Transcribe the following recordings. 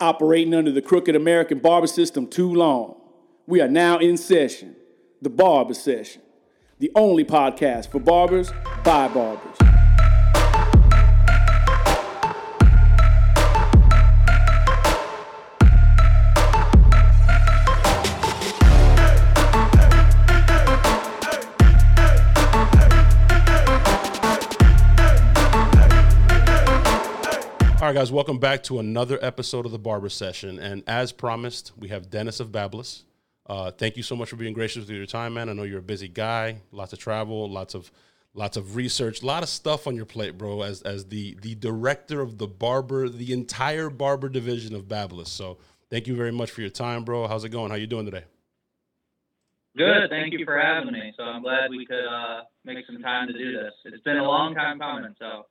Operating under the crooked American barber system too long. We are now in session. The Barber Session, the only podcast for barbers by barbers. Right, guys, welcome back to another episode of the Barber Session. And as promised, we have Dennis of Babyliss. Uh, thank you so much for being gracious with your time, man. I know you're a busy guy, lots of travel, lots of lots of research, a lot of stuff on your plate, bro. As as the the director of the barber, the entire barber division of Babyliss. So thank you very much for your time, bro. How's it going? How you doing today? Good. Thank you for having me. So I'm glad we could uh, make some time to do this. It's been a long time coming. So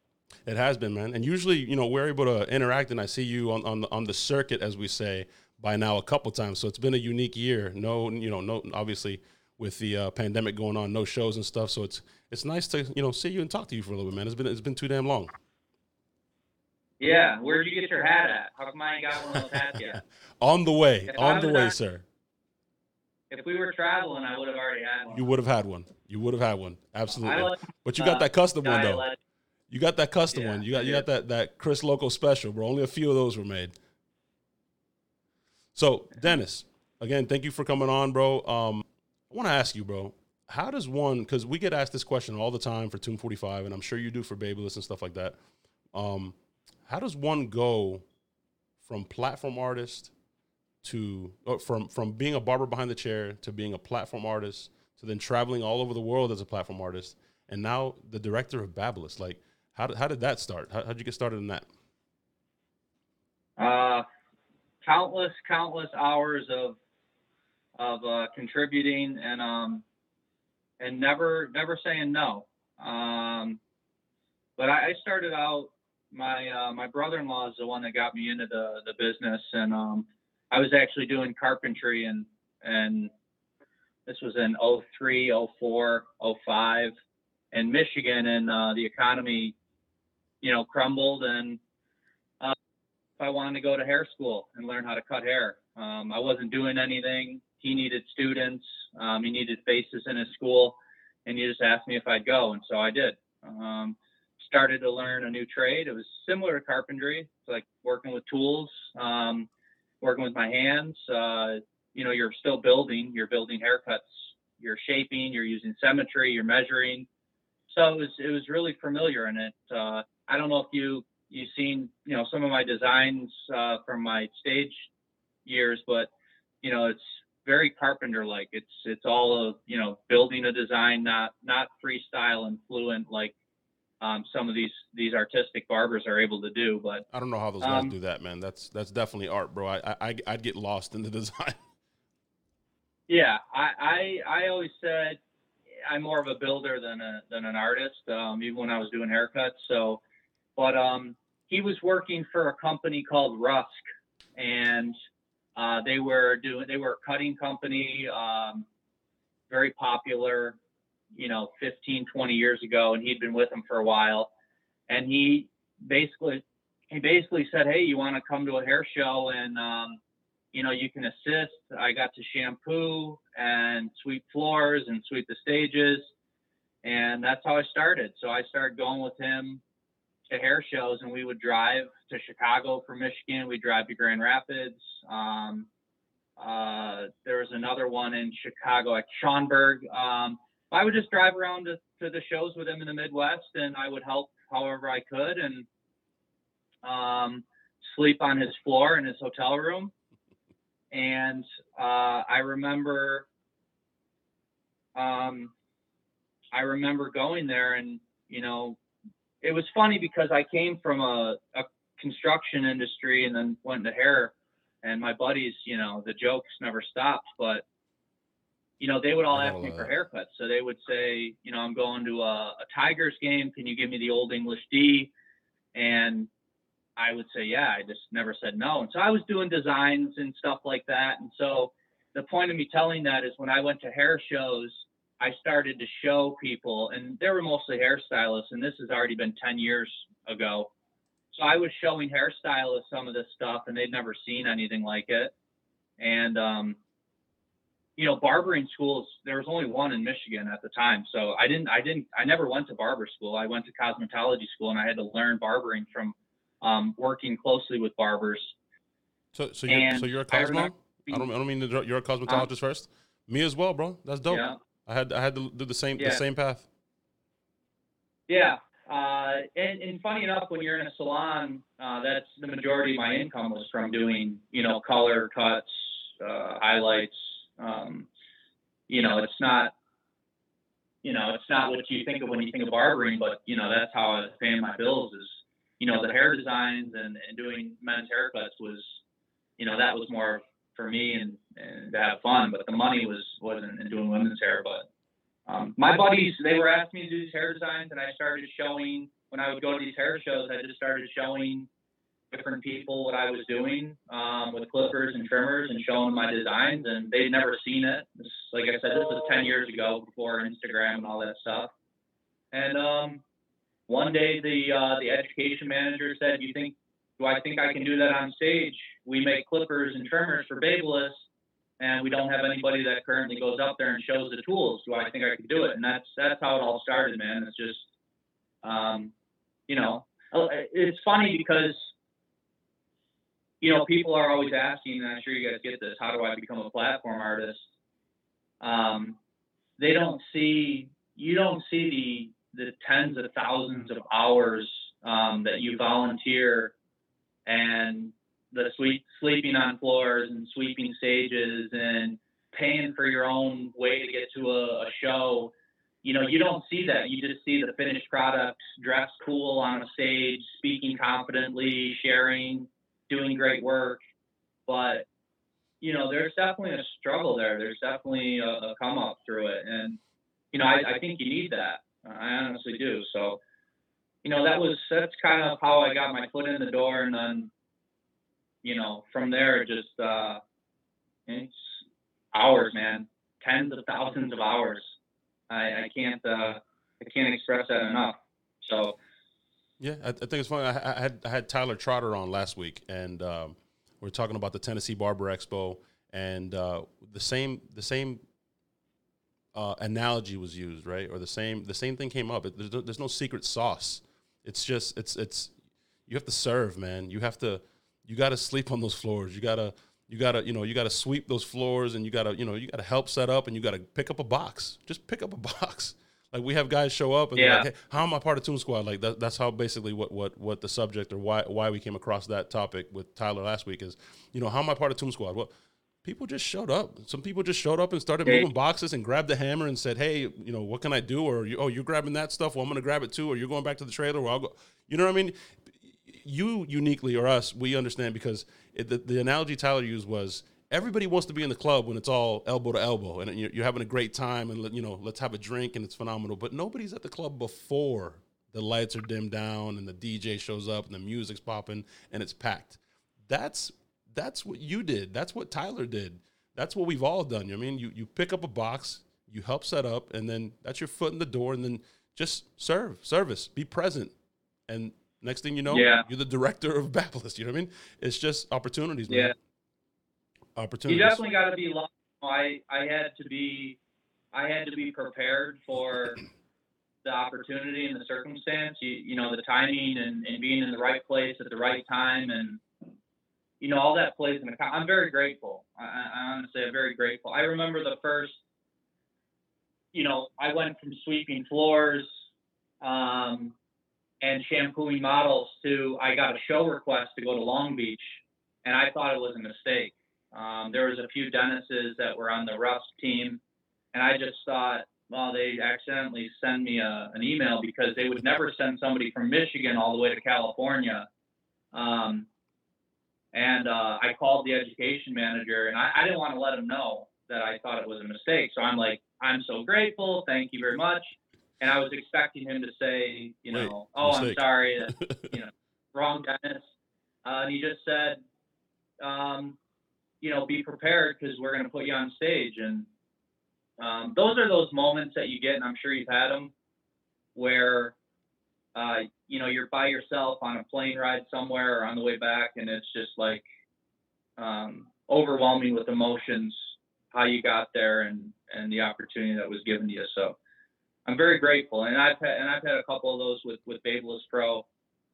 It has been, man. And usually, you know, we're able to interact, and I see you on on the, on the circuit, as we say, by now a couple times. So it's been a unique year. No, you know, no, obviously with the uh, pandemic going on, no shows and stuff. So it's it's nice to you know see you and talk to you for a little bit, man. It's been it's been too damn long. yeah, where'd you get your hat at? How come I ain't got one of those hats yet? On the way, If on the way, on- sir. If we were traveling, I would have already had one. You would have had one. You would have had one. Absolutely. Like But you got uh, that custom one though. let- You got that custom Yeah, one. You got you got that that Chris Loco special, bro. Only a few of those were made. So Dennis, again, thank you for coming on, bro. Um, I want to ask you, bro, how does one? Because we get asked this question all the time for Tune Forty Five, and I'm sure you do for Babyliss and stuff like that. Um, how does one go from platform artist to or from from being a barber behind the chair to being a platform artist to then traveling all over the world as a platform artist and now the director of Babyliss. Like, how did, how did that start? How did you get started in that? Uh, countless, countless hours of of uh, contributing and um and never never saying no. Um, but I, I started out. My uh, my brother-in-law is the one that got me into the the business, and um, I was actually doing carpentry and and this was in 03, 04, 05 in Michigan, and uh, the economy, you know, crumbled and if I wanted to go to hair school and learn how to cut hair. Um, I wasn't doing anything. He needed students. Um, he needed faces in his school, and he just asked me if I'd go, and so I did. Um, started to learn a new trade. It was similar to carpentry. It's like working with tools, um, working with my hands. Uh, you know, you're still building. You're building haircuts. You're shaping. You're using symmetry. You're measuring. So it was it was really familiar, and it. Uh, I don't know if you you've seen you know some of my designs uh, from my stage years, but you know it's very carpenter like. It's it's all of you know building a design, not not freestyle and fluent like um, some of these these artistic barbers are able to do. But I don't know how those guys Um, do that, man. That's that's definitely art, bro. I, I I'd get lost in the design. yeah, I I, I always said I'm more of a builder than a than an artist. Um, even when I was doing haircuts. So, but um, he was working for a company called Rusk, and uh, they were doing they were a cutting company, um, very popular, you know, 15, 20 years ago, and he'd been with them for a while, and he basically he basically said, hey, you want to come to a hair show and um, you know, you can assist. I got to shampoo and sweep floors and sweep the stages. And that's how I started. So I started going with him to hair shows and we would drive to Chicago from Michigan. We'd drive to Grand Rapids. Um, uh, there was another one in Chicago at Schaumburg. Um, I would just drive around to, to the shows with him in the Midwest and I would help however I could and um, sleep on his floor in his hotel room and uh, I remember, um, I remember going there, and you know, it was funny because I came from a, a construction industry and then went to hair, and my buddies, you know, the jokes never stopped, but you know, they would all ask me for haircuts. So they would say, you know, I'm going to a, a Tigers game. Can you give me the old English D? And I would say, yeah, I just never said no. And so I was doing designs and stuff like that. And so the point of me telling that is when I went to hair shows, I started to show people, and they were mostly hairstylists, and this has already been 10 years ago. so I was showing hairstylists some of this stuff, and they'd never seen anything like it. And um, you know, barbering schools. There was only one in Michigan at the time, so I didn't, I didn't, I never went to barber school. I went to cosmetology school, and I had to learn barbering from um, working closely with barbers. So so you're so you're a I cosmo? remember I don't I don't mean to, you're a cosmetologist first. Me as well, bro. That's dope. Yeah. I had I had to do the same the same path. Yeah. Uh, and, and funny enough, when you're in a salon, uh, that's the majority of my income was from doing, you know, color cuts, uh, highlights. Um, you know, it's not, you know, it's not what you think of when you think of barbering, but you know, that's how I was paying my bills is, you know, the hair designs and, and doing men's haircuts was, you know, that was more for me and, and to have fun, but the money was, wasn't in doing women's hair, but um, my buddies, they were asking me to do these hair designs, and I started showing when I would go to these hair shows. I just started showing different people what I was doing um, with clippers and trimmers, and showing my designs, and they'd never seen it. This, like I said, this was 10 years ago, before Instagram and all that stuff. And um, one day, the uh, the education manager said, "You think? Do I think I can do that on stage? We make clippers and trimmers for Babyliss." And we don't have anybody that currently goes up there and shows the tools. Do I think I could do it? And that's that's how it all started, man. It's just, um, you know, uh, it's funny because, you know, people are always asking, and I'm sure you guys get this. How do I become a platform artist? Um, they don't see you don't see the the tens of thousands of hours um, that you volunteer and the sweep, sleeping on floors and sweeping stages and paying for your own way to get to a, a show. You know, you don't see that. You just see the finished product, dressed cool on a stage, speaking confidently, sharing, doing great work. But, you know, there's definitely a struggle there. There's definitely a, a come up through it. And, you know, I, I think you need that. I honestly do. So, you know, that was, that's kind of how I got my foot in the door. And then, you know, from there, just uh, it's hours, man, tens of thousands of hours. I, I can't, uh, I can't express that enough. So, Yeah, I, I think it's funny. I, I had I had Tyler Trotter on last week, and um, we are talking about the Tennessee Barber Expo, and uh, the same the same uh, analogy was used, right? Or the same the same thing came up. It, there's, no, there's no secret sauce. It's just it's it's you have to serve, man. You have to you got to sleep on those floors. You gotta you gotta you know you gotta sweep those floors, and you gotta you know you gotta help set up, and you gotta pick up a box. Just pick up a box. Like we have guys show up and they're Yeah. like, hey, how am I part of Toon Squad? Like that, that's how basically what, what what the subject or why why we came across that topic with Tyler last week is, you know, how am I part of Toon Squad? Well, people just showed up. Some people just showed up and started moving boxes and grabbed the hammer and said, hey, you know, what can I do? Or oh, you're grabbing that stuff. Well, I'm gonna grab it too. Or you're going back to the trailer. Well, I'll go. You know what I mean? You uniquely or us, we understand because it, the, the analogy Tyler used was everybody wants to be in the club when it's all elbow to elbow and you're, you're having a great time and you know let's have a drink and it's phenomenal. But nobody's at the club before the lights are dimmed down and the DJ shows up and the music's popping and it's packed. That's that's what you did. That's what Tyler did. That's what we've all done. You know I mean, you you pick up a box, you help set up, and then that's your foot in the door, and then just serve, service, be present, and next thing you know, Yeah. you're the director of Babyliss. You know what I mean? It's just opportunities, man. Yeah. you definitely got to be. I, I had to be, I had to be prepared for the opportunity and the circumstance. You, you know, the timing and, and being in the right place at the right time, and you know, all that plays in the. I'm very grateful. I, I honestly, am very grateful. I remember the first. You know, I went from sweeping floors, um, and shampooing models to I got a show request to go to Long Beach, and I thought it was a mistake. Um, there was a few Dennises that were on the Rusk team, and I just thought, well, they accidentally send me a, an email because they would never send somebody from Michigan all the way to California. Um, and uh, I called the education manager, and I, I didn't want to let him know that I thought it was a mistake. So I'm like, I'm so grateful, thank you very much. And I was expecting him to say, you Wait, know, oh, I'm sorry, that, you know, wrong Dennis. Uh, and he just said, um, you know, be prepared because we're going to put you on stage. And um, those are those moments that you get, and I'm sure you've had them, where uh, you know, you're by yourself on a plane ride somewhere or on the way back, and it's just like um, overwhelming with emotions how you got there and and the opportunity that was given to you. So I'm very grateful, and I've had and I've had a couple of those with with Babyliss Pro.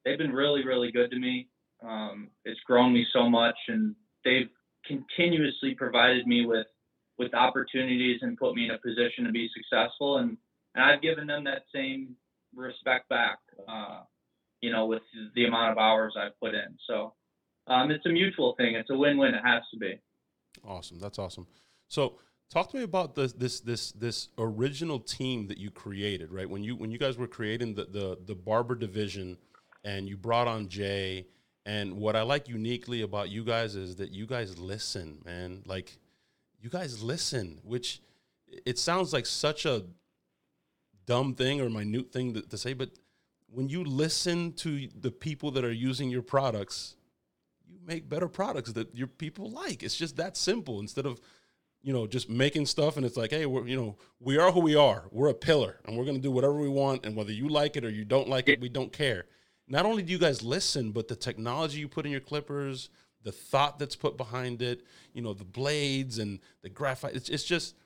They've been really really good to me. Um, it's grown me so much, and they've continuously provided me with with opportunities and put me in a position to be successful. And and I've given them that same respect back. Uh, you know, with the amount of hours I've put in. So um, it's a mutual thing. It's a win-win. It has to be. Awesome. That's awesome. So talk to me about this this this this original team that you created, right? When you when you guys were creating the the, the barber division and you brought on Jay and what I like uniquely about you guys is that you guys listen, man. Like you guys listen, which it sounds like such a dumb thing or minute thing to, to say, but when you listen to the people that are using your products, you make better products that your people like. It's just that simple. Instead of you know just making stuff and it's like, hey, we're you know we are who we are. We're a pillar and we're gonna do whatever we want, and whether you like it or you don't like it, we don't care. Not only do you guys listen, but the technology you put in your clippers, the thought that's put behind it, you know, the blades and the graphite. It's, it's just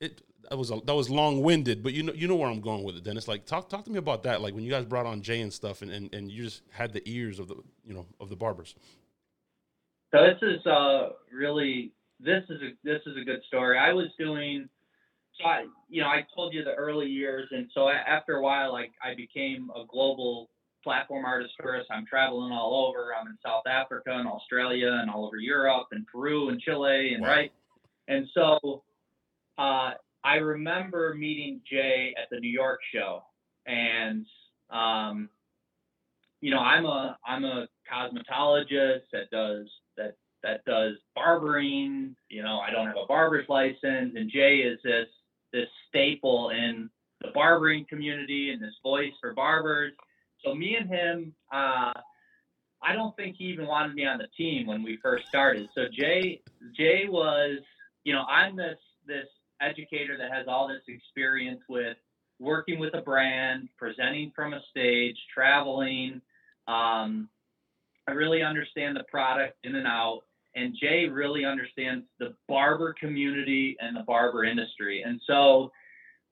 it that was a, that was long winded, but you know you know where I'm going with it. Dennis, like talk talk to me about that. Like when you guys brought on Jay and stuff, and, and, and you just had the ears of the you know of the barbers. So this is uh, really this is a this is a good story. I was doing so I you know I told you the early years, and so after a while, like I became a global platform artist tourist. I'm traveling all over. I'm in South Africa and Australia and all over Europe and Peru and Chile and wow. right. And so uh, I remember meeting Jay at the New York show, and um, you know, I'm a I'm a cosmetologist that does that does barbering. You know, I don't have a barber's license, and Jay is this this staple in the barbering community and this voice for barbers. So me and him, uh, I don't think he even wanted me on the team when we first started. So Jay Jay was, you know, I'm this this educator that has all this experience with working with a brand, presenting from a stage, traveling. Um, I really understand the product in and out. And Jay really understands the barber community and the barber industry. And so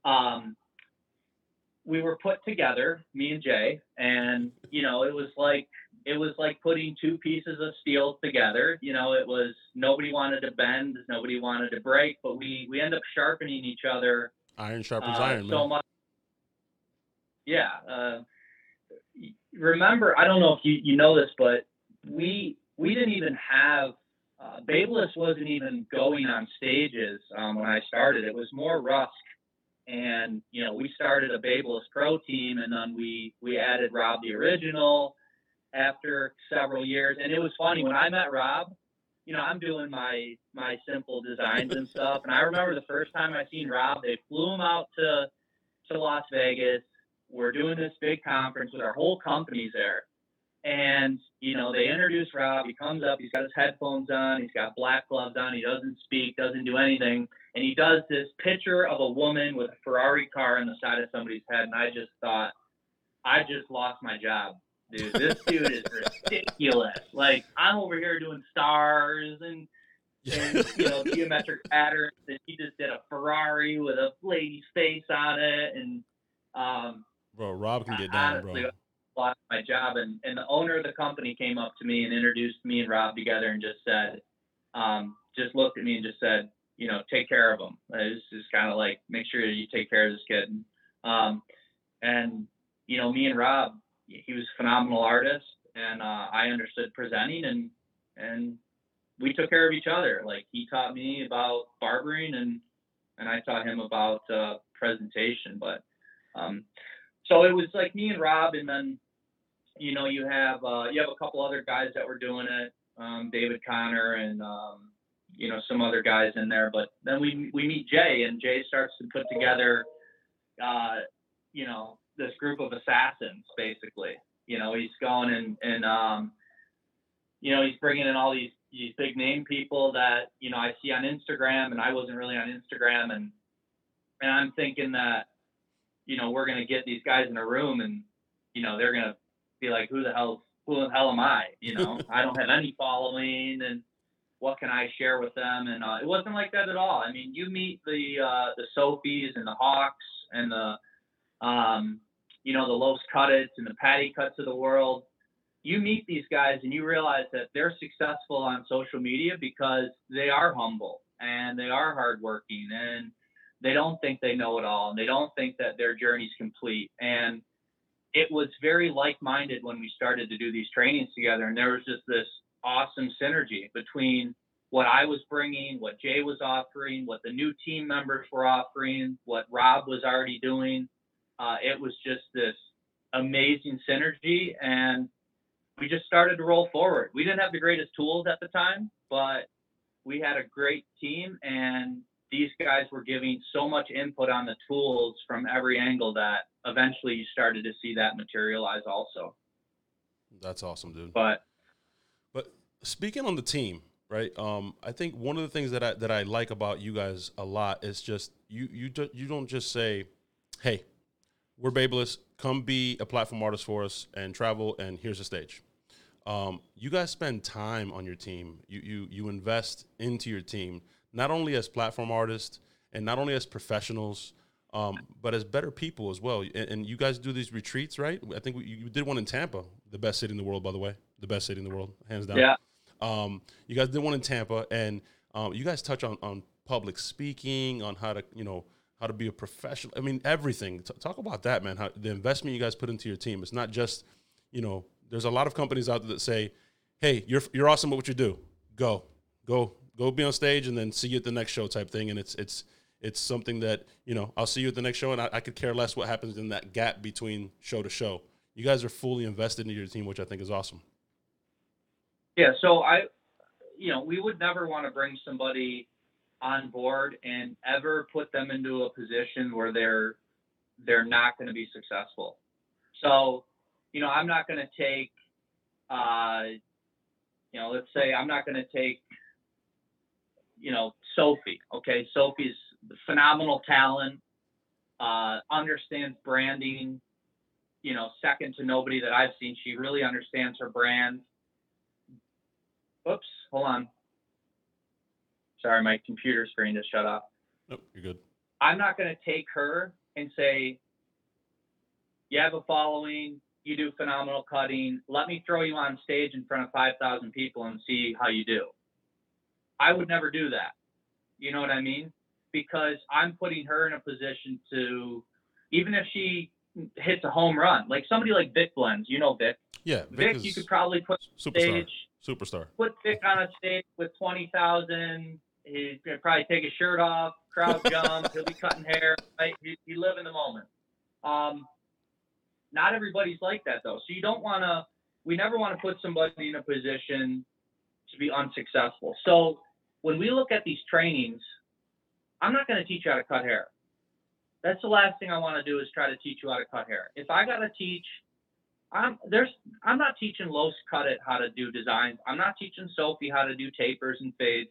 um, we were put together, me and Jay, and you know, it was like it was like putting two pieces of steel together. You know, it was nobody wanted to bend, nobody wanted to break, but we we end up sharpening each other. Iron sharpens uh, iron, so man. much. Yeah. Uh, remember, I don't know if you you know this, but we we didn't even have uh, Babyliss wasn't even going on stages um, when I started. It was more Rusk, and you know we started a Babyliss Pro team, and then we we added Rob the Original after several years. And it was funny when I met Rob. You know, I'm doing my my simple designs and stuff. And I remember the first time I seen Rob, they flew him out to to Las Vegas. We're doing this big conference with our whole company's there. And, you know, they introduce Rob. He comes up, he's got his headphones on, he's got black gloves on, he doesn't speak, doesn't do anything. And he does this picture of a woman with a Ferrari car on the side of somebody's head. And I just thought, I just lost my job dude. This dude is ridiculous. Like I'm over here doing stars and, and you know geometric patterns, and he just did a Ferrari with a lady's face on it, and um, bro, Rob can get down, honestly, bro. Lost my job, and and the owner of the company came up to me and introduced me and Rob together, and just said, um, just looked at me and just said, you know, take care of him. It's just kind of like make sure you take care of this kid. Um, and you know, me and Rob he was a phenomenal artist, and uh, I understood presenting, and and we took care of each other. Like he taught me about barbering, and and I taught him about uh, presentation. But um, so it was like me and Rob, and then you know you have uh, you have a couple other guys that were doing it, um, David Connor and um, you know some other guys in there. But then we we meet Jay, and Jay starts to put together, uh, you know, this group of assassins, basically. You know, he's going and and um, you know, he's bringing in all these these big name people that you know I see on Instagram, and I wasn't really on Instagram, and and I'm thinking that you know we're gonna get these guys in a room and you know, they're gonna be like, who the hell, who the hell am I? You know, I don't have any following, and what can I share with them? And uh, it wasn't like that at all. I mean, you meet the uh, the Sophies and the Hawks and the um, you know the Los Cuttits and the Patty Cuts of the world. You meet these guys and you realize that they're successful on social media because they are humble and they are hardworking and they don't think they know it all and they don't think that their journey's complete. And it was very like-minded when we started to do these trainings together, and there was just this awesome synergy between what I was bringing, what Jay was offering, what the new team members were offering, what Rob was already doing. Uh, it was just this amazing synergy, and we just started to roll forward. We didn't have the greatest tools at the time, but we had a great team, and these guys were giving so much input on the tools from every angle that eventually you started to see that materialize also. That's awesome, dude. But But speaking on the team, right? Um, I think one of the things that I that I like about you guys a lot is just you you do, you don't just say, "Hey, we're Babyliss. Come be a platform artist for us and travel, and here's the stage." Um, you guys spend time on your team. You you you invest into your team, not only as platform artists and not only as professionals, um, but as better people as well. And, and you guys do these retreats, right? I think we, you did one in Tampa, the best city in the world, by the way, the best city in the world, hands down. yeah, Um, you guys did one in Tampa, and um, you guys touch on, on public speaking, on how to you know how to be a professional. I mean, everything. T- talk about that, man. How the investment you guys put into your team. It's not just you know. There's a lot of companies out there that say, "Hey, you're you're awesome at what you do. Go, go, go, be on stage, and then see you at the next show," type thing. And it's it's it's something that you know I'll see you at the next show, and I, I could care less what happens in that gap between show to show. You guys are fully invested in your team, which I think is awesome. yeah. So I, you know, we would never want to bring somebody on board and ever put them into a position where they're they're not going to be successful. So, you know, I'm not going to take, uh, you know, let's say I'm not going to take, you know, Sophie. Okay, Sophie's phenomenal talent, uh, understands branding. You know, second to nobody that I've seen. She really understands her brand. Oops, hold on. Sorry, my computer screen just shut off. Nope, you're good. I'm not going to take her and say, you have a following, you do phenomenal cutting. Let me throw you on stage in front of 5,000 people and see how you do. I would never do that. You know what I mean? Because I'm putting her in a position to, even if she hits a home run, like somebody like Vic Blends, you know Vic. Yeah, Vic, is you could probably put superstar. stage, Superstar. put Vic on a stage with 20,000. He's gonna probably take his shirt off, crowd jump. he'll be cutting hair. Right? He, he live in the moment. Um, not everybody's like that though. So you don't want to. We never want to put somebody in a position to be unsuccessful. So when we look at these trainings, I'm not going to teach you how to cut hair. That's the last thing I want to do is try to teach you how to cut hair. If I got to teach I'm there's I'm not teaching Los Cut It how to do designs. I'm not teaching Sophie how to do tapers and fades.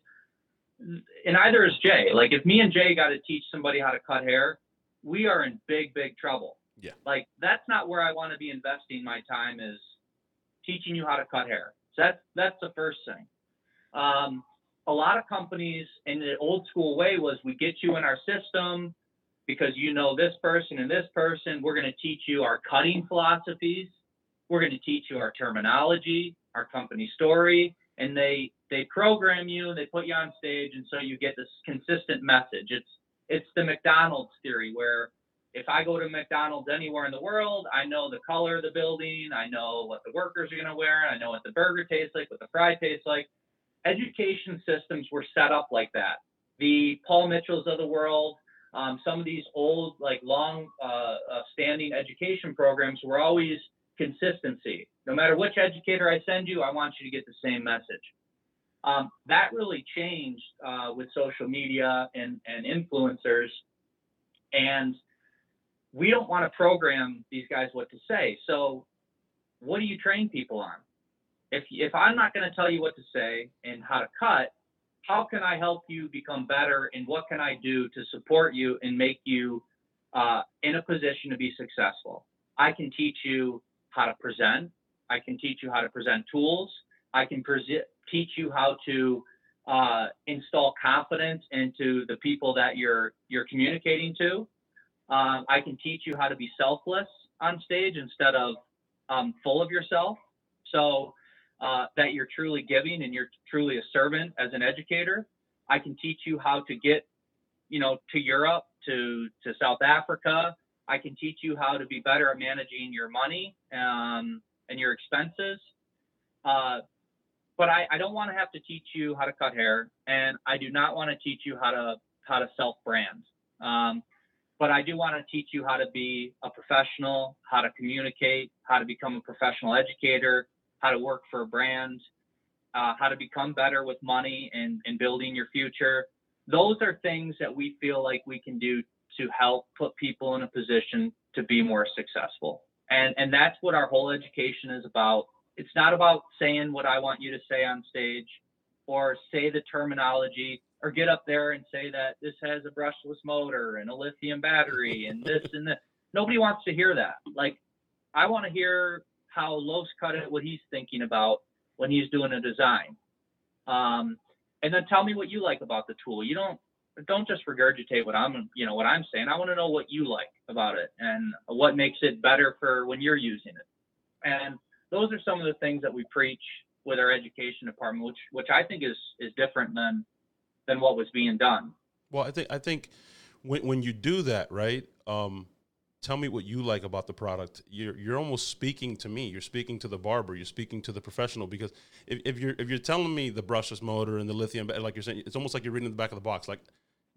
And either is Jay. Like if me and Jay got to teach somebody how to cut hair, we are in big, big trouble. Yeah. Like that's not where I want to be investing my time is teaching you how to cut hair. So that's that's the first thing. Um, a lot of companies in the old school way was we get you in our system because you know this person and this person. We're going to teach you our cutting philosophies. We're going to teach you our terminology, our company story, and they they program you, they put you on stage, and so you get this consistent message. It's it's the McDonald's theory where if I go to McDonald's anywhere in the world, I know the color of the building, I know what the workers are going to wear, I know what the burger tastes like, what the fry tastes like. Education systems were set up like that. The Paul Mitchells of the world, um, some of these old, like long uh, uh, standing education programs were always consistency. No matter which educator I send you, I want you to get the same message. Um, that really changed uh, with social media and, and influencers. And we don't want to program these guys what to say. So, what do you train people on? If, if I'm not going to tell you what to say and how to cut, how can I help you become better? And what can I do to support you and make you uh, in a position to be successful? I can teach you how to present. I can teach you how to present tools. I can prese- teach you how to uh, install confidence into the people that you're you're communicating to. Um, I can teach you how to be selfless on stage instead of um, full of yourself. So uh, that you're truly giving and you're truly a servant as an educator. I can teach you how to get, you know, to Europe, to to South Africa. I can teach you how to be better at managing your money um, and your expenses. Uh, but I, I don't want to have to teach you how to cut hair, and I do not want to teach you how to how to self brand. Um, but I do want to teach you how to be a professional, how to communicate, how to become a professional educator, how to work for a brand, uh, how to become better with money and, and building your future. Those are things that we feel like we can do to help put people in a position to be more successful. And, and that's what our whole education is about. It's not about saying what I want you to say on stage or say the terminology or get up there and say that this has a brushless motor and a lithium battery and this and that. Nobody wants to hear that. Like, I want to hear how Los cut it, what he's thinking about when he's doing a design. Um, and then tell me what you like about the tool. You don't don't just regurgitate what I'm you know what I'm saying. I want to know what you like about it and what makes it better for when you're using it. And those are some of the things that we preach with our education department, which which I think is is different than than what was being done. Well, I think I think when when you do that, right? Um, tell me what you like about the product. You're you're almost speaking to me. You're speaking to the barber. You're speaking to the professional because if, if you're if you're telling me the brushless motor and the lithium, like you're saying, it's almost like you're reading the back of the box. Like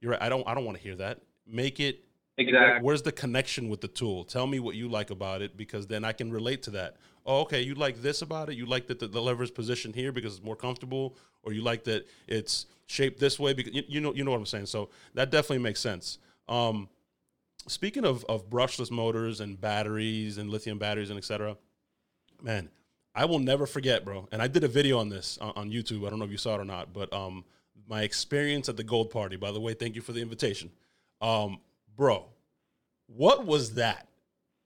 you're right. I don't I don't want to hear that. Make it exactly. Where's the connection with the tool? Tell me what you like about it because then I can relate to that. Oh, okay, you like this about it. You like that the, the lever is positioned here because it's more comfortable, or you like that it's shaped this way because you, you know you know what I'm saying. So that definitely makes sense. Um, speaking of of brushless motors and batteries and lithium batteries and etc. Man, I will never forget, bro. And I did a video on this on, on YouTube. I don't know if you saw it or not, but um, my experience at the Gold Party. By the way, thank you for the invitation, um, bro. What was that?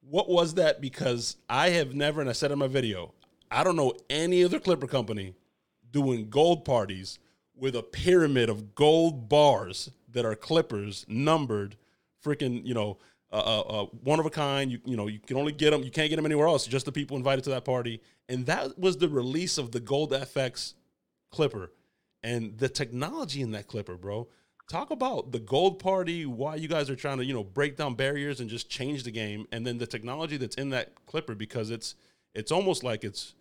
What was that? Because I have never, and I said in my video, I don't know any other clipper company doing gold parties with a pyramid of gold bars that are clippers numbered, freaking, you know, uh, uh, uh, one of a kind. You you know you can only get them. You can't get them anywhere else. Just the people invited to that party. And that was the release of the Gold FX clipper, and the technology in that clipper, bro. Talk about the Gold Party. Why you guys are trying to you know break down barriers and just change the game, and then the technology that's in that clipper because it's it's almost like it's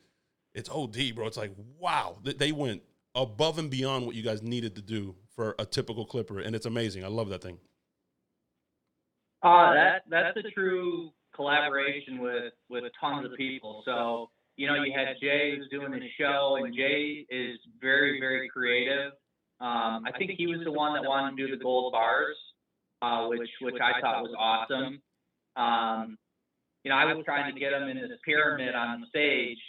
it's OD, bro. It's like wow, they went above and beyond what you guys needed to do for a typical clipper, and it's amazing. I love that thing. Uh, that that's a true collaboration with with tons of people. So you know, you had Jay who's doing the show, and Jay is very very creative. Um, I think he was the one that wanted to do the gold bars, uh, which which I thought was awesome. Um, you know, I was trying to get him in this pyramid on stage,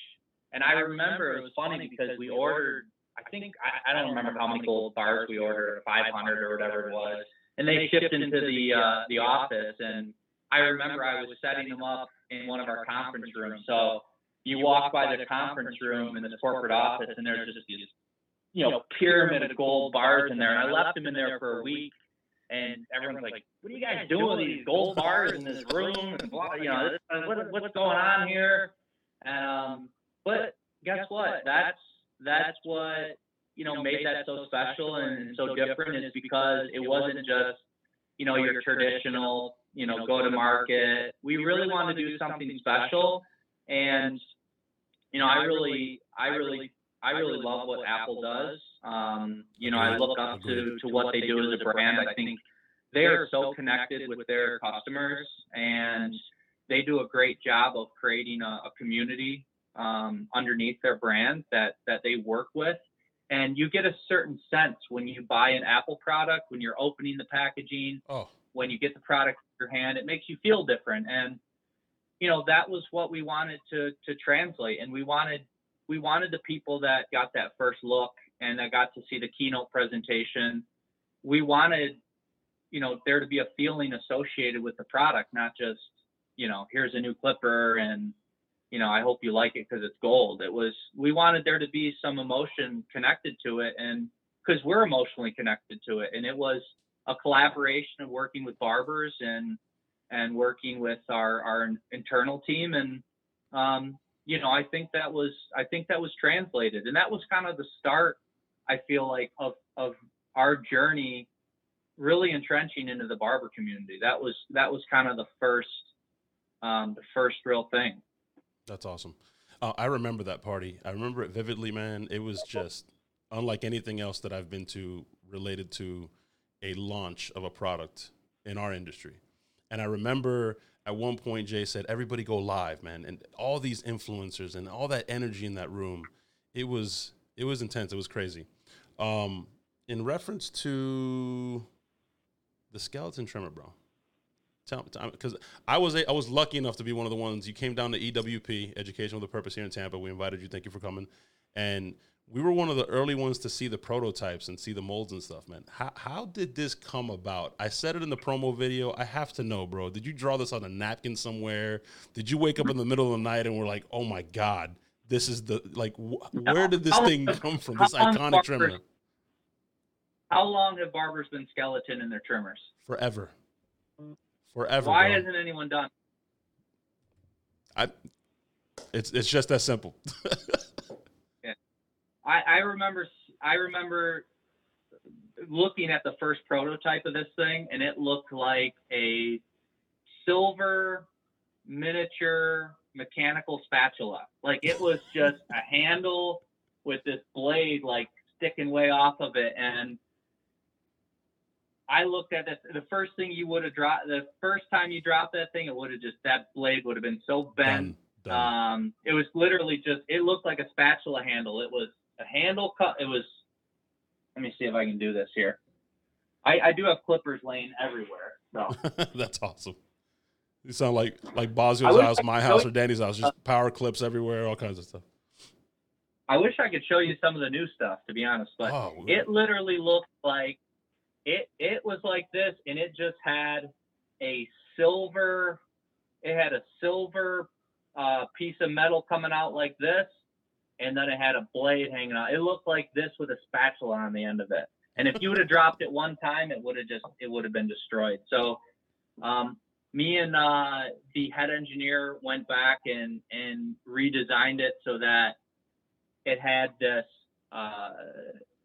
and I remember it was funny because we ordered. I think I, I don't remember how many gold bars we ordered, 500 or whatever it was and they shipped into the uh, the office. And I remember I was setting them up in one of our conference rooms. So you walk by the conference room in this corporate office, and there's just these, you know, pyramid of gold bars in there. And I left them in there for a week. And everyone's like, "What are you guys doing with these gold bars in this room?" And blah, you know, what, what's going on here? And um, but guess what? That's that's what you know, made that so special and so different is because it wasn't just, you know, your traditional, you know, go to market. We really wanted to do something special. And, you know, I really, I really, I really love what Apple does. Um, you know, I look up to, to what they do as a brand. I think they are so connected with their customers and they do a great job of creating a, a community um, underneath their brand that, that they work with and you get a certain sense when you buy an Apple product, when you're opening the packaging, oh. when you get the product in your hand, it makes you feel different. And you know that was what we wanted to to translate, and we wanted we wanted the people that got that first look and that got to see the keynote presentation. We wanted you know there to be a feeling associated with the product, not just you know here's a new clipper and you know, I hope you like it because it's gold. It was we wanted there to be some emotion connected to it, and because we're emotionally connected to it, and it was a collaboration of working with barbers and and working with our our internal team, and um, you know, I think that was I think that was translated, and that was kind of the start. I feel like of of our journey really entrenching into the barber community. That was that was kind of the first um, the first real thing. That's awesome. Uh, I remember that party. I remember it vividly, man. It was just unlike anything else that I've been to related to a launch of a product in our industry. And I remember at one point Jay said, "Everybody go live, man!" And all these influencers and all that energy in that room, it was it was intense. It was crazy. Um, in reference to the skeleton trimmer, bro. Tell because I was a, I was lucky enough to be one of the ones. You came down to EWP, Education with a Purpose, here in Tampa. We invited you. Thank you for coming. And we were one of the early ones to see the prototypes and see the molds and stuff, man. How how did this come about? I said it in the promo video. I have to know, bro. Did you draw this on a napkin somewhere? Did you wake up in the middle of the night and were like, "Oh my god, this is the like wh- where did this thing come from? This iconic trimmer." How long have barbers been skeleton in their trimmers? Forever. Forever. Why bro. hasn't anyone done? I. It's it's just that simple. yeah, I I remember I remember looking at the first prototype of this thing, and it looked like a silver miniature mechanical spatula. Like it was just a handle with this blade like sticking way off of it, and I looked at this. The first thing you would have dropped, the first time you dropped that thing, it would have just that blade would have been so bent. Done, done. Um, it was literally just. It looked like a spatula handle. It was a handle cut. It was. Let me see if I can do this here. I, I do have clippers laying everywhere. So that's awesome. You sound like like Bosio's house, my house, or Danny's house. Just uh, power clips everywhere, all kinds of stuff. I wish I could show you some of the new stuff, to be honest, but oh, it literally looked like it it was like this, and it just had a silver. It had a silver uh, piece of metal coming out like this, and then it had a blade hanging out. It looked like this with a spatula on the end of it. And if you would have dropped it one time, it would have just it would have been destroyed. So, um, me and uh, the head engineer went back and and redesigned it so that it had this uh,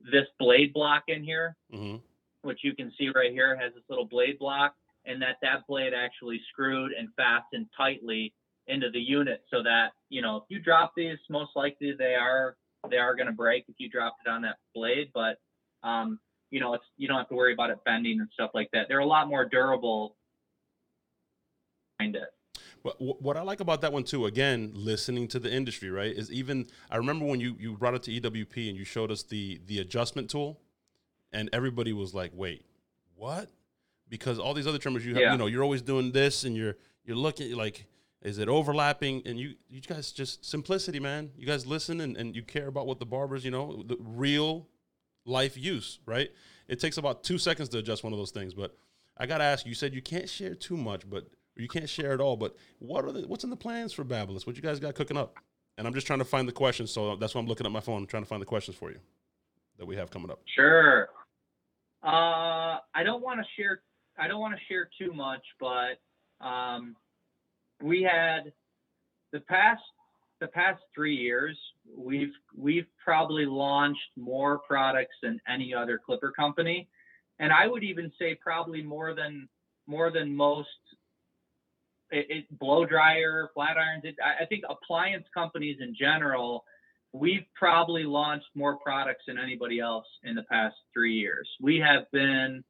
this blade block in here. Mm-hmm which you can see right here has this little blade block and that that blade actually screwed and fastened tightly into the unit so that you know if you drop these most likely they are they are going to break if you dropped it on that blade but um, you know it's you don't have to worry about it bending and stuff like that. They're a lot more durable. Behind it. But what I like about that one too, again, listening to the industry, right? Is even I remember when you you brought it to EWP and you showed us the the adjustment tool and everybody was like, "Wait, what?" Because all these other trimmers, you have, yeah. you know, you're always doing this, and you're you're looking like, is it overlapping? And you you guys just simplicity, man. You guys listen and, and you care about what the barbers, you know, the real life use, right? It takes about two seconds to adjust one of those things, but I gotta ask you. Said you can't share too much, but you can't share it all. But what are the what's in the plans for Babyliss? What you guys got cooking up? And I'm just trying to find the questions, so that's why I'm looking at my phone, trying to find the questions for you that we have coming up. Sure. Uh, I don't want to share. I don't want to share too much, but um, we had the past the past three years. We've we've probably launched more products than any other clipper company, and I would even say probably more than more than most. It, it blow dryer, flat irons. It, I, I think appliance companies in general we've probably launched more products than anybody else in the past three years. We have been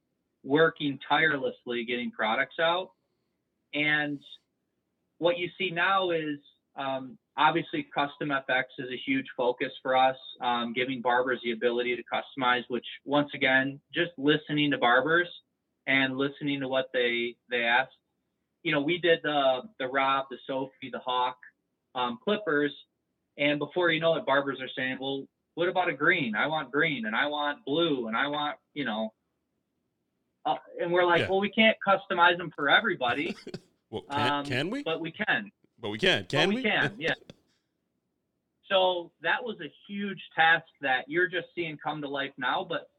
working tirelessly getting products out. And what you see now is um, obviously custom FX is a huge focus for us, um, giving barbers the ability to customize, which once again, just listening to barbers and listening to what they, they ask. You know, we did the, the Rob, the Sophie, the Hawk um, clippers and before you know it, barbers are saying, well, what about a green? I want green and I want blue and I want, you know, uh, and we're like, yeah. well, we can't customize them for everybody. well, can, um, can we? But we can. But we can, can Well, we? can, yeah. So that was a huge task that you're just seeing come to life now, but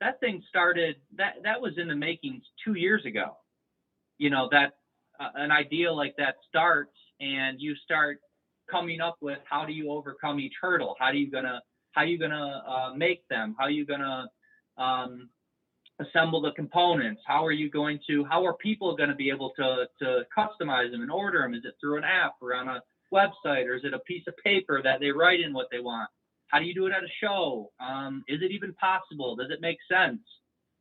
that thing started that that was in the makings two years ago. You know that uh, an idea like that starts, and you start coming up with how do you overcome each hurdle? How are you gonna how you gonna uh, make them? How are you gonna um, assemble the components? How are you going to? How are people going to be able to to customize them and order them? Is it through an app or on a website, or is it a piece of paper that they write in what they want? How do you do it at a show? Um, is it even possible? Does it make sense?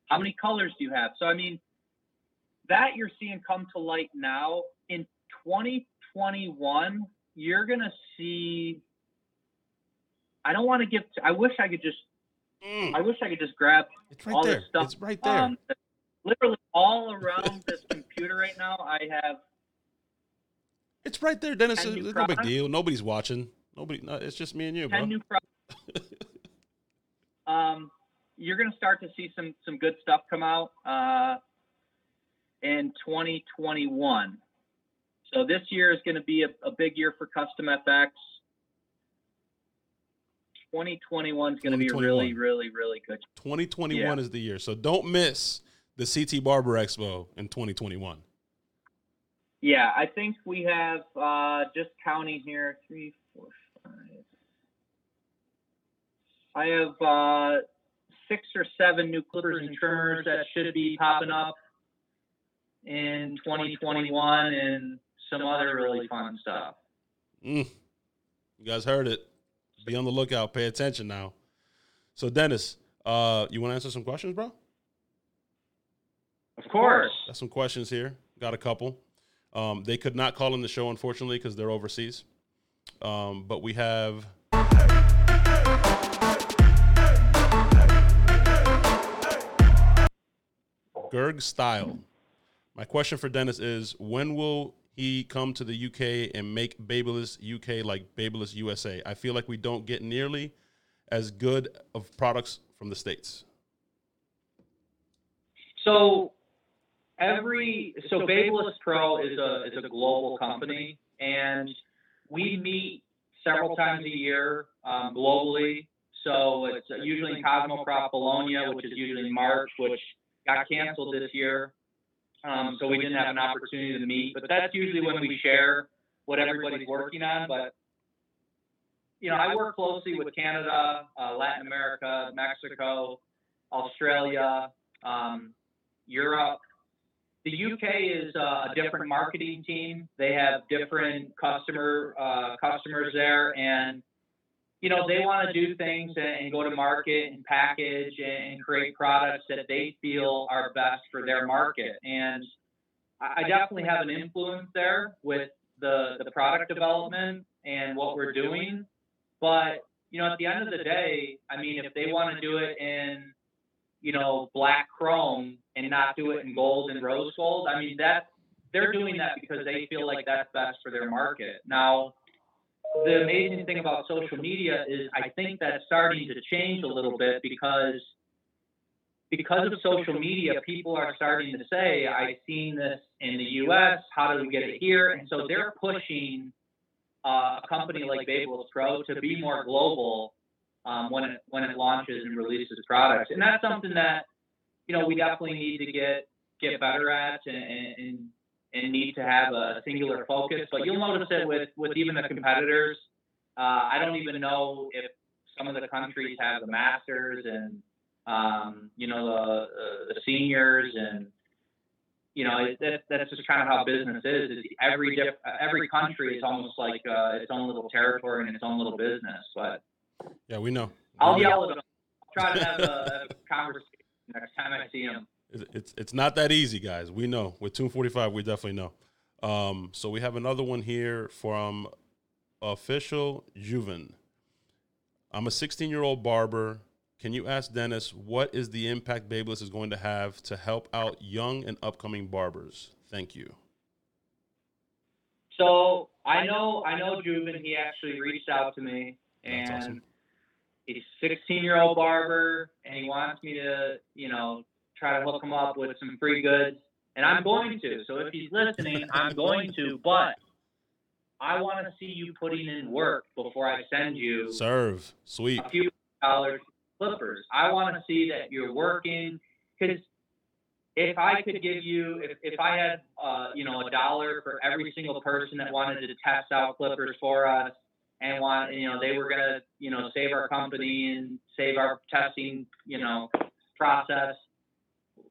How many colors do you have? So I mean, that you're seeing come to light now in 2021. You're gonna see. I don't want to give. I wish I could just. Mm, I wish I could just grab it's right all there. this stuff. It's right there. um, literally all around this computer right now. I have it's right there, Dennis. Ten It's no big deal. Nobody's watching. Nobody. No, it's just me and you, bro. 10 new products. um, you're going to start to see some some good stuff come out uh, in 2021. So this year is going to be a, a big year for Custom FX. 2021 is going to be 2021. really, really, really good. 2021 is the year, so don't miss the CT Barber Expo in 2021. Yeah, I think we have uh, just counting here three, four, five. I have uh, six or seven new clippers and trimmers that should be popping up in 2021 and some other really fun stuff. Mm. You guys heard it. Be on the lookout. Pay attention now. So, Dennis, uh, you want to answer some questions, bro? Of course. Got some questions here. Got a couple. Um, they could not call in the show, unfortunately, because they're overseas. Um, but we have. Gerg Style. My question for Dennis is when will he come to the UK and make Babyliss UK like Babyliss USA? I feel like we don't get nearly as good of products from the States. So every so Babyliss Pro is a is a global company, and we meet several times a year um, globally. So it's usually in Bologna, which is usually in March, which got canceled this year. Um, so we didn't have an opportunity to meet, but that's usually when we share what everybody's working on. But you know, I work closely with Canada, uh, Latin America, Mexico, Australia, um, Europe. The UK is uh, a different marketing team. They have different customer uh, customers there, and you know they want to do things and, go to market and package and create products that they feel are best for their market. And I I definitely have an influence there with the the product development and what we're doing. But you know, at the end of the day, I mean, if they want to do it in you know, black chrome and not do it in gold and rose gold. I mean, that they're doing that because they feel like that's best for their market. Now, the amazing thing about social media is I think that's starting to change a little bit because because of social media, people are starting to say, I've seen this in the US, how do we get it here? And so they're pushing uh, a company like Babyliss Pro to be more global um, when it when it launches and releases products. And that's something that you know we definitely need to get get better at and and, and need to have a singular focus. But you'll notice it with with even the competitors. Uh, I don't even know if some of the countries have the masters and um, you know the uh, the seniors and you know it, that, that's just kind of how business is. is every diff, every country is almost like uh, its own little territory and its own little business. But Yeah, we know. I'll yell at him. I'll try to have a, a conversation next time I see him. It- It's it's not that easy, guys. We know. With 245, we definitely know. Um, so we have another one here from official Juven. I'm a 16 year old barber. Can you ask Dennis what is the impact Babyliss is going to have to help out young and upcoming barbers? Thank you. So I know I know Juven. He actually reached out to me, and awesome. he's a 16 year old barber, and he wants me to, you know, try to hook him up with some free goods, and I'm going to. So if he's listening, I'm going to. But I want to see you putting in work before I send you Serve. Sweet. a few dollars Clippers. I want to see that you're working because if I could give you, if, if I had, uh, you know, a dollar for every single person that wanted to test out Clippers for us and want, you know, they were gonna, you know, save our company and save our testing, you know, process.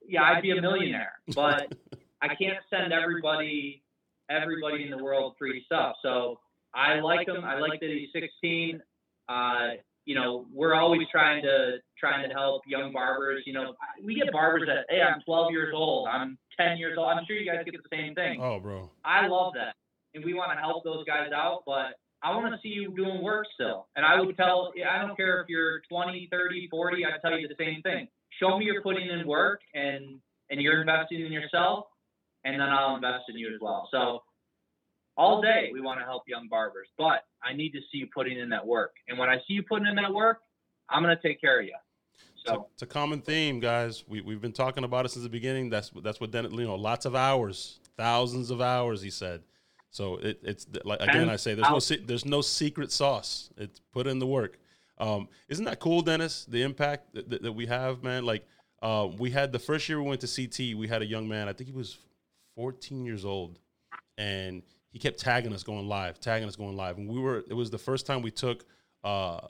Yeah, I'd be a millionaire, but I can't send everybody, everybody in the world free stuff. So I like him. I like that he's 16. Uh, you know, we're always trying to trying to help young barbers. You know, we get barbers that, hey, I'm 12 years old, I'm 10 years old. I'm sure you guys get the same thing. Oh, bro. I love that, and we want to help those guys out. But I want to see you doing work still. And I would tell, I don't care if you're 20, 30, 40. I tell you the same thing. Show me you're putting in work, and and you're investing in yourself, and then I'll invest in you as well. So all day we want to help young barbers, but I need to see you putting in that work. And when I see you putting in that work, I'm gonna take care of you. It's a, So it's a common theme, guys. We we've been talking about it since the beginning. That's that's what Dennis, you know, lots of hours, thousands of hours. He said. So it, it's like again, I say there's no there's no secret sauce. It's put in the work. Um, isn't that cool, Dennis? The impact that, that, that we have, man. Like uh, we had the first year we went to CT, we had a young man. I think he was 14 years old, and he kept tagging us going live, tagging us going live. And we were it was the first time we took uh,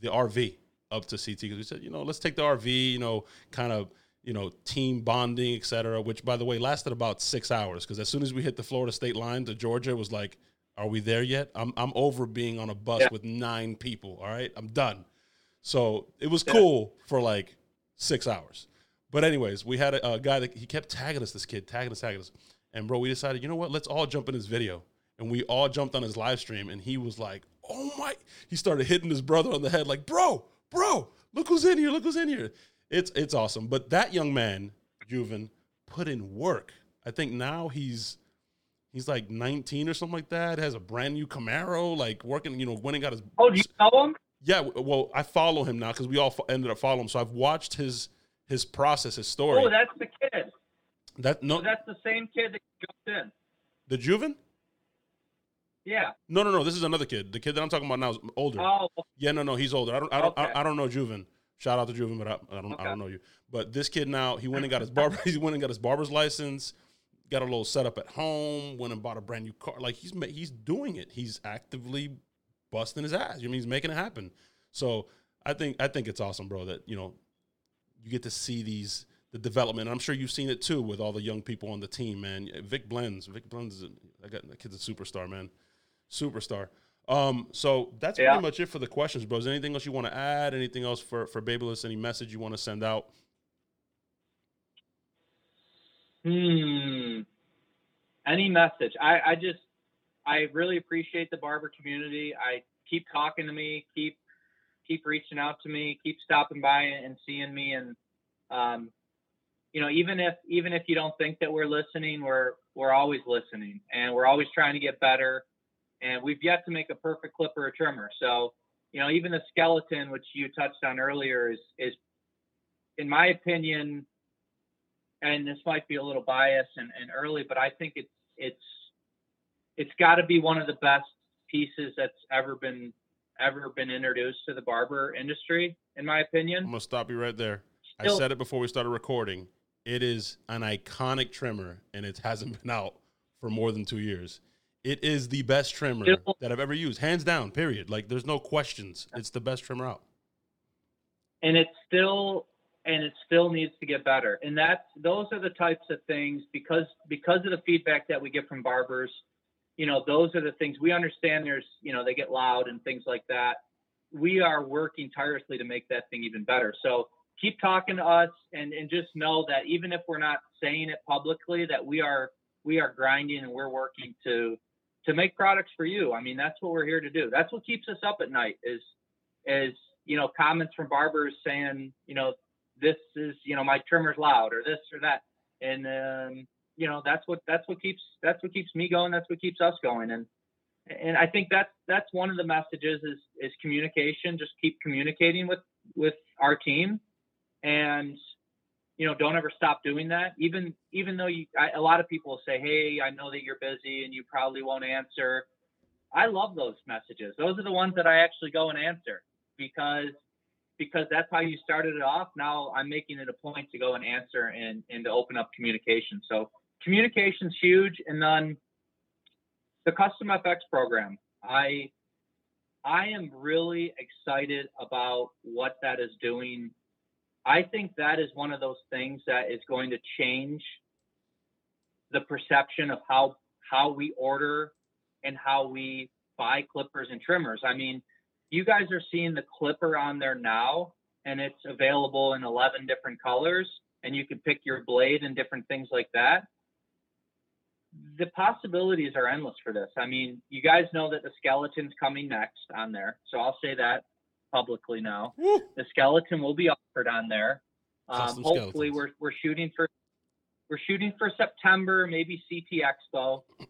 the RV up to CT because we said, you know, let's take the RV, you know, kind of, you know, team bonding, et cetera, which by the way lasted about six hours because as soon as we hit the Florida state line to Georgia, it was like, are we there yet? I'm, I'm over being on a bus Yeah. with nine people. All right. I'm done. So it was Yeah. cool for like six hours. But anyways, we had a, a guy that he kept tagging us, this kid, tagging us, tagging us. And bro, we decided, you know what? Let's all jump in his video. And we all jumped on his live stream and he was like, oh my, he started hitting his brother on the head, like, bro, bro, look who's in here, look who's in here. It's it's awesome. But that young man, Juven, put in work. I think now he's he's like 19 or something like that, has a brand new Camaro, like working, you know, winning got his oh, do you know him? yeah, well, I follow him now because we all ended up following him. So I've watched his his process, his story. Oh, that's the kid. that no, Oh, that's the same kid that jumped in. the Juven? Yeah. No, no, no. This is another kid. The kid that I'm talking about now is older. Oh, Yeah, no, no, he's older. I don't, I don't, I, Okay. I don't know Juven. Shout out to Juven, but I, I don't, I don't know you. But this kid now, he went and got his barber. he went and got his barber's license. Got a little setup at home. Went and bought a brand new car. Like he's he's doing it. He's actively busting his ass. I mean, he's making it happen. So I think I think it's awesome, bro. That you know you get to see these the development. And I'm sure you've seen it too with all the young people on the team, man. Vic Blends, Vic Blends is a, I got that kid's a superstar, man, superstar. Um, so that's Yeah. pretty much it for the questions, bro. Is there anything else you want to add? Anything else for for Babyliss? Any message you want to send out? Hmm. Any message? I, I just, I really appreciate the barber community. I keep talking to me, keep, keep reaching out to me, keep stopping by and seeing me, and, um, you know, even if even if you don't think that we're listening, we're we're always listening, and we're always trying to get better. And we've yet to make a perfect clip or trimmer. So, you know, even the skeleton, which you touched on earlier, is is, in my opinion, and this might be a little biased and, and early, but I think it's it's it's got to be one of the best pieces that's ever been ever been introduced to the barber industry, in my opinion. I'm gonna stop you right there. I said it before we started recording. It is an iconic trimmer, and it hasn't been out for more than two years. It is the best trimmer Still- that I've ever used, hands down. Period. Like, there's no questions. It's the best trimmer out. and it's still and it still needs to get better. And that's those are the types of things because because of the feedback that we get from barbers you know those are the things we understand there's you know they get loud and things like that. We are working tirelessly to make that thing even better. So keep talking to us and and just know that even if we're not saying it publicly that we are we are grinding and we're working to to make products for you. I mean that's what we're here to do. That's what keeps us up at night is is you know comments from barbers saying you know this is you know my trimmer's loud or this or that. And um, you know that's what that's what keeps that's what keeps me going that's what keeps us going. And and I think that's that's one of the messages is is communication. Just keep communicating with with our team. And you know don't ever stop doing that. Even even though you I, a lot of people say hey I know that you're busy and you probably won't answer. I love those messages. Those are the ones that I actually go and answer because because that's how you started it off. Now I'm making it a point to go and answer and and to open up communication. So communication's huge, and then the custom FX program. I I am really excited about what that is doing. I think that is one of those things that is going to change the perception of how how we order and how we buy clippers and trimmers. I mean, you guys are seeing the clipper on there now and it's available in 11 different colors and you can pick your blade and different things like that. The possibilities are endless for this. I mean you guys know that the skeleton's coming next on there so i'll say that publicly now. Woo! the skeleton will be offered on there. Um, hopefully skeletons. we're, we're shooting for we're shooting for september maybe ct expo.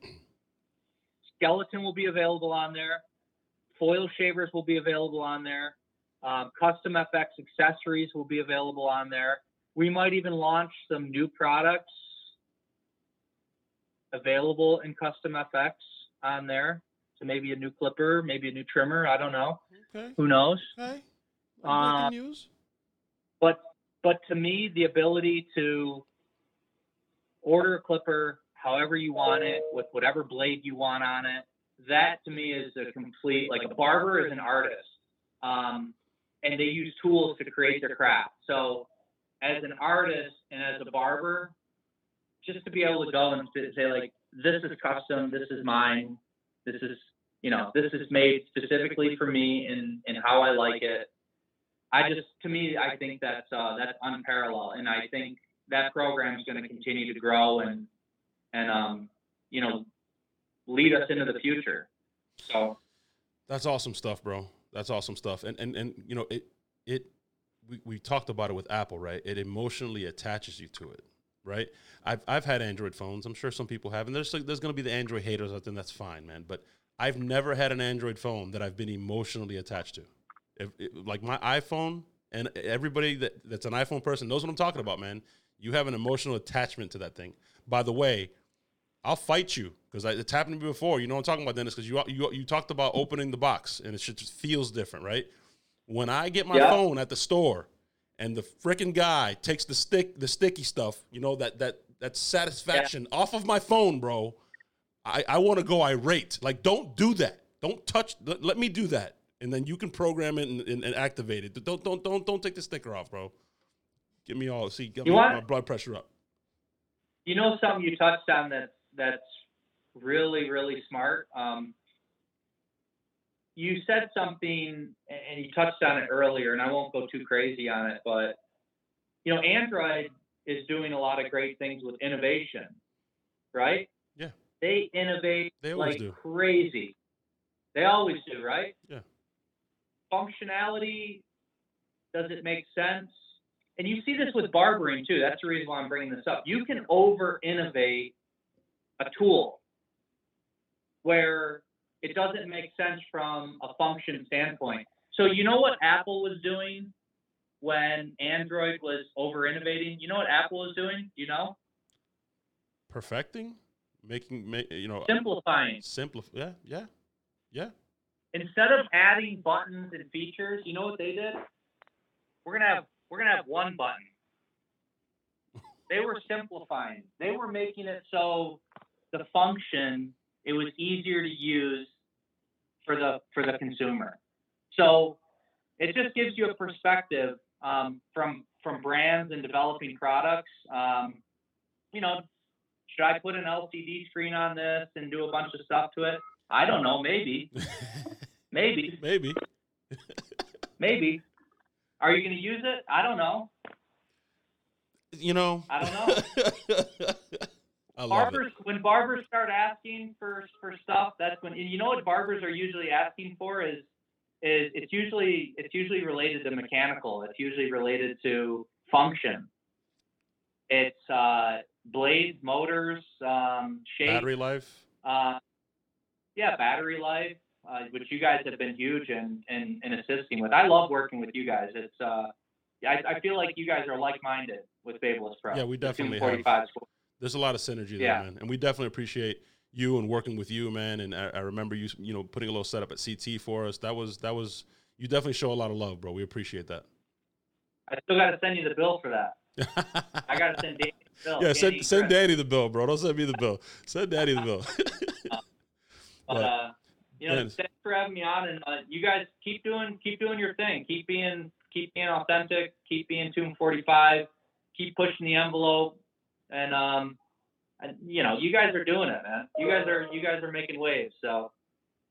Skeleton will be available on there foil shavers will be available on there um, custom fx accessories will be available on there we might even launch some new products available in custom fx on there so maybe a new clipper maybe a new trimmer i don't know Okay. who knows Okay. Uh, news. but but to me the ability to order a clipper however you want it with whatever blade you want on it that to me is a complete like a barber is an artist um, and they use tools to create their craft. So as an artist and as a barber just to be able to go and say like this is custom this is mine this is you know this is made specifically for me and and how i like it I just, to me, I think that's uh, that's unparalleled, and I think that program is going to continue to grow and and um, you know lead us into the future. So That's awesome stuff, bro. That's awesome stuff. And and and you know it it we, we talked about it with Apple, right? It emotionally attaches you to it, right? I've I've had Android phones. I'm sure some people have, and there's there's going to be the Android haters out there. That's fine, man. But I've never had an Android phone that I've been emotionally attached to. If, like my iPhone, and everybody that, that's an iPhone person knows what I'm talking about, man. You have an emotional attachment to that thing. By the way, I'll fight you because it's happened to me before. You know what I'm talking about, Dennis? Because you, you you talked about opening the box and it just feels different, right? When I get my Yeah. phone at the store and the freaking guy takes the stick, the sticky stuff, you know that that that satisfaction off of my phone, bro. I I want to go irate. Like, don't do that. Don't touch. Let, let me do that, and then you can program it and, and, and activate it. Don't don't don't don't take the sticker off, bro. Get me all see. Get want- my blood pressure up. you know something you touched on that that's really really smart. Um, you said something and you touched on it earlier, and I won't go too crazy on it, but you know Android is doing a lot of great things with innovation, right? Yeah. They innovate They always like do. crazy. They always do, right? Yeah. Functionality, does it make sense? And you see this with barbering too. That's the reason why I'm bringing this up. You can over innovate a tool where it doesn't make sense from a function standpoint. So you know what Apple was doing when Android was over innovating? You know what Apple was doing? You know? Perfecting, making, ma- you know, Simplifying. simplify. Yeah, yeah, yeah. instead of adding buttons and features, you know what they did? We're gonna have we're gonna have one button. They were simplifying. They were making it so the function it was easier to use for the for the consumer. So it just gives you a perspective um, from from brands and developing products. Um, you know, should I put an LCD screen on this and do a bunch of stuff to it? I don't know. Maybe. Maybe, Maybe. maybe. Are you going to use it? I don't know. You know. I don't know. I love it. Barbers, when barbers start asking for for stuff, that's when you know what barbers are usually asking for is is it's usually it's usually related to mechanical. It's usually related to function. It's uh, blades, motors, um, shape, Battery life. Uh, yeah, battery life, uh, which you guys have been huge in, in, in assisting with. I love working with you guys. It's uh, I, I feel like you guys are like-minded with Babyliss Pro. Yeah, we definitely 245 squad. There's a lot of synergy there, Yeah. man, and we definitely appreciate you and working with you, man. And I, I remember you, you know, putting a little setup at CT for us. That was that was you definitely show a lot of love, bro. We appreciate that. I still got to send you the bill for that. I got to send Danny the bill. yeah, Danny send send Danny the bill, bro. Don't send me the bill. Send Danny the bill. But, uh, you know, Man. thanks for having me on, and uh, you guys keep doing keep doing your thing. Keep being keep being authentic. Keep being Tomb Forty Five. Keep pushing the envelope, and um, and you know, you guys are doing it, man. You guys are you guys are making waves. So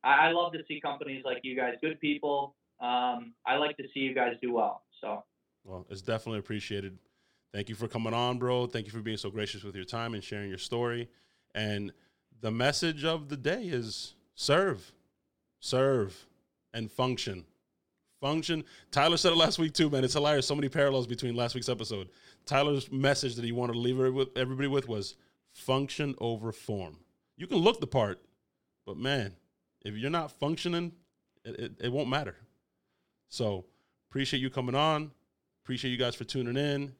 I, I love to see companies like you guys, good people. Um, I like to see you guys do well. So Well, it's definitely appreciated. Thank you for coming on, bro. Thank you for being so gracious with your time and sharing your story. And the message of the day is serve, serve, and function. Function. Tyler said it last week too, man. It's hilarious. So many parallels between last week's episode. Tyler's message that he wanted to leave it with everybody with was function over form. You can look the part, but man, if you're not functioning, it, it, it won't matter. So appreciate you coming on. Appreciate you guys for tuning in.